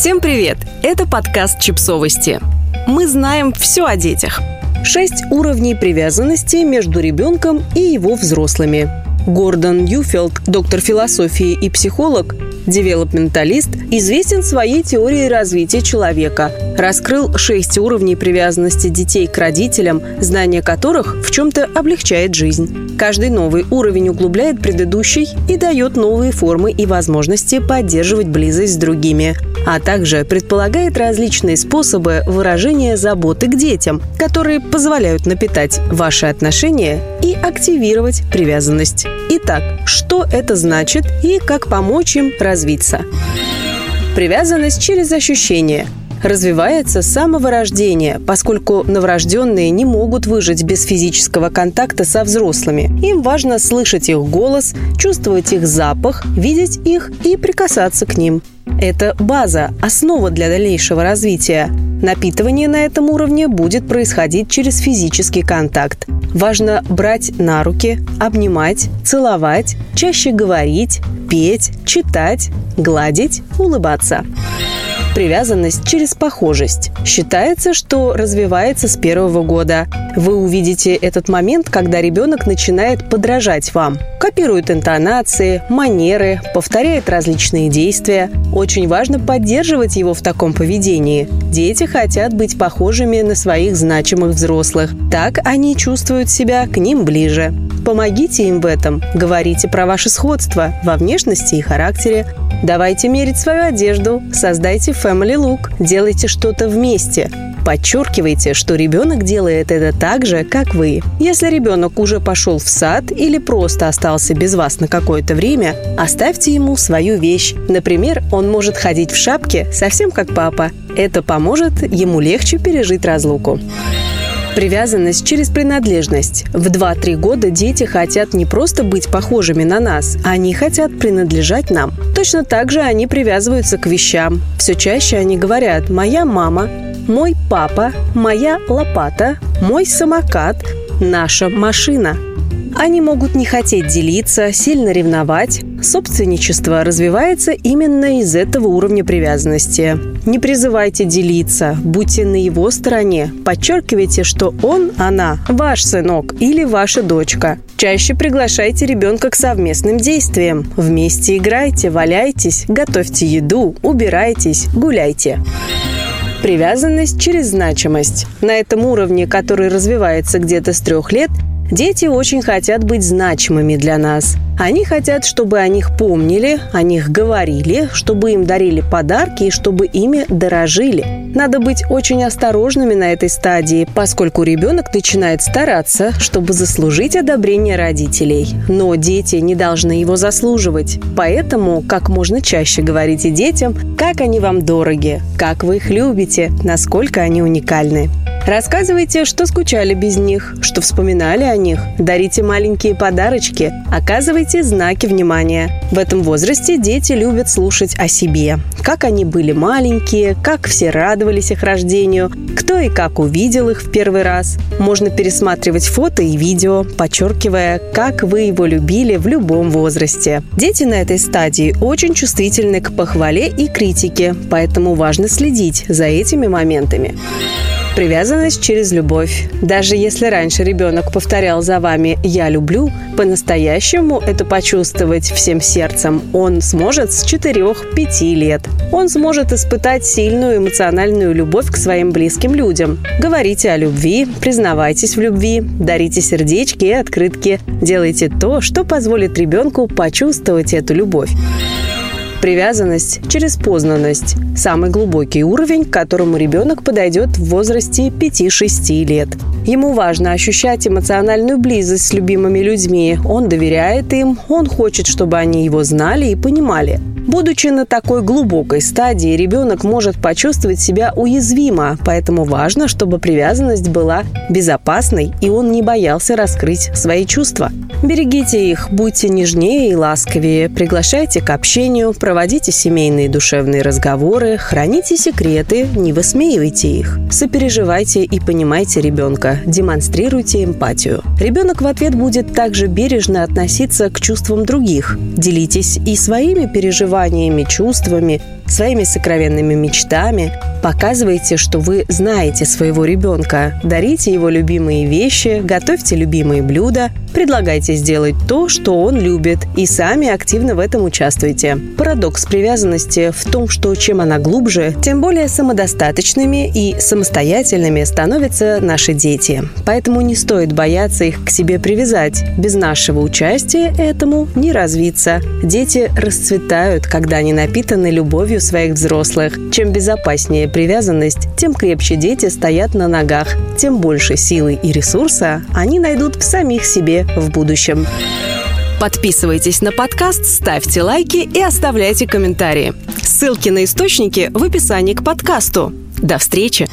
Всем привет! Это подкаст «Чипсовости». Мы знаем все о детях. Шесть уровней привязанности между ребенком и его взрослыми. Гордон Ньюфилд, доктор философии и психолог, девелопменталист, известен своей теорией развития человека. Раскрыл шесть уровней привязанности детей к родителям, знание которых в чем-то облегчает жизнь. Каждый новый уровень углубляет предыдущий и дает новые формы и возможности поддерживать близость с другими а также предполагает различные способы выражения заботы к детям, которые позволяют напитать ваши отношения и активировать привязанность. Итак, что это значит и как помочь им развиться? Привязанность через ощущения – развивается с самого рождения, поскольку новорожденные не могут выжить без физического контакта со взрослыми. Им важно слышать их голос, чувствовать их запах, видеть их и прикасаться к ним. Это база, основа для дальнейшего развития. Напитывание на этом уровне будет происходить через физический контакт. Важно брать на руки, обнимать, целовать, чаще говорить, петь, читать, гладить, улыбаться. Привязанность через похожесть. Считается, что развивается с первого года. Вы увидите этот момент, когда ребенок начинает подражать вам. Копирует интонации, манеры, повторяет различные действия. Очень важно поддерживать его в таком поведении. Дети хотят быть похожими на своих значимых взрослых. Так они чувствуют себя к ним ближе. Помогите им в этом. Говорите про ваше сходство во внешности и характере. Давайте мерить свою одежду, создайте family look, делайте что-то вместе. Подчеркивайте, что ребенок делает это так же, как вы. Если ребенок уже пошел в сад или просто остался без вас на какое-то время, оставьте ему свою вещь. Например, он может ходить в шапке, совсем как папа. Это поможет ему легче пережить разлуку. Привязанность через принадлежность. В 2-3 года дети хотят не просто быть похожими на нас, они хотят принадлежать нам. Точно так же они привязываются к вещам. Все чаще они говорят «моя мама», «мой папа», «моя лопата», «мой самокат», «наша машина». Они могут не хотеть делиться, сильно ревновать. Собственничество развивается именно из этого уровня привязанности. Не призывайте делиться, будьте на его стороне. Подчеркивайте, что он, она, ваш сынок или ваша дочка. Чаще приглашайте ребенка к совместным действиям. Вместе играйте, валяйтесь, готовьте еду, убирайтесь, гуляйте. Привязанность через значимость. На этом уровне, который развивается где-то с трех лет, Дети очень хотят быть значимыми для нас. Они хотят, чтобы о них помнили, о них говорили, чтобы им дарили подарки и чтобы ими дорожили. Надо быть очень осторожными на этой стадии, поскольку ребенок начинает стараться, чтобы заслужить одобрение родителей. Но дети не должны его заслуживать. Поэтому как можно чаще говорите детям, как они вам дороги, как вы их любите, насколько они уникальны. Рассказывайте, что скучали без них, что вспоминали о них. Дарите маленькие подарочки, оказывайте знаки внимания. В этом возрасте дети любят слушать о себе. Как они были маленькие, как все радовались их рождению, кто и как увидел их в первый раз. Можно пересматривать фото и видео, подчеркивая, как вы его любили в любом возрасте. Дети на этой стадии очень чувствительны к похвале и критике, поэтому важно следить за этими моментами. Привязанность через любовь. Даже если раньше ребенок повторял за вами «я люблю», по-настоящему это почувствовать всем сердцем он сможет с 4-5 лет. Он сможет испытать сильную эмоциональную любовь к своим близким людям. Говорите о любви, признавайтесь в любви, дарите сердечки и открытки. Делайте то, что позволит ребенку почувствовать эту любовь. Привязанность через познанность – самый глубокий уровень, к которому ребенок подойдет в возрасте 5-6 лет. Ему важно ощущать эмоциональную близость с любимыми людьми. Он доверяет им, он хочет, чтобы они его знали и понимали. Будучи на такой глубокой стадии, ребенок может почувствовать себя уязвимо, поэтому важно, чтобы привязанность была безопасной и он не боялся раскрыть свои чувства. Берегите их, будьте нежнее и ласковее, приглашайте к общению, проводите семейные душевные разговоры, храните секреты, не высмеивайте их. Сопереживайте и понимайте ребенка, демонстрируйте эмпатию. Ребенок в ответ будет также бережно относиться к чувствам других. Делитесь и своими переживаниями, чувствами, своими сокровенными мечтами. Показывайте, что вы знаете своего ребенка. Дарите его любимые вещи, готовьте любимые блюда, предлагайте сделать то, что он любит, и сами активно в этом участвуйте. Парадокс привязанности в том, что чем она глубже, тем более самодостаточными и самостоятельными становятся наши дети. Поэтому не стоит бояться их к себе привязать. Без нашего участия этому не развиться. Дети расцветают, когда они напитаны любовью своих взрослых. Чем безопаснее привязанность, тем крепче дети стоят на ногах, тем больше силы и ресурса они найдут в самих себе в будущем. Подписывайтесь на подкаст, ставьте лайки и оставляйте комментарии. Ссылки на источники в описании к подкасту. До встречи!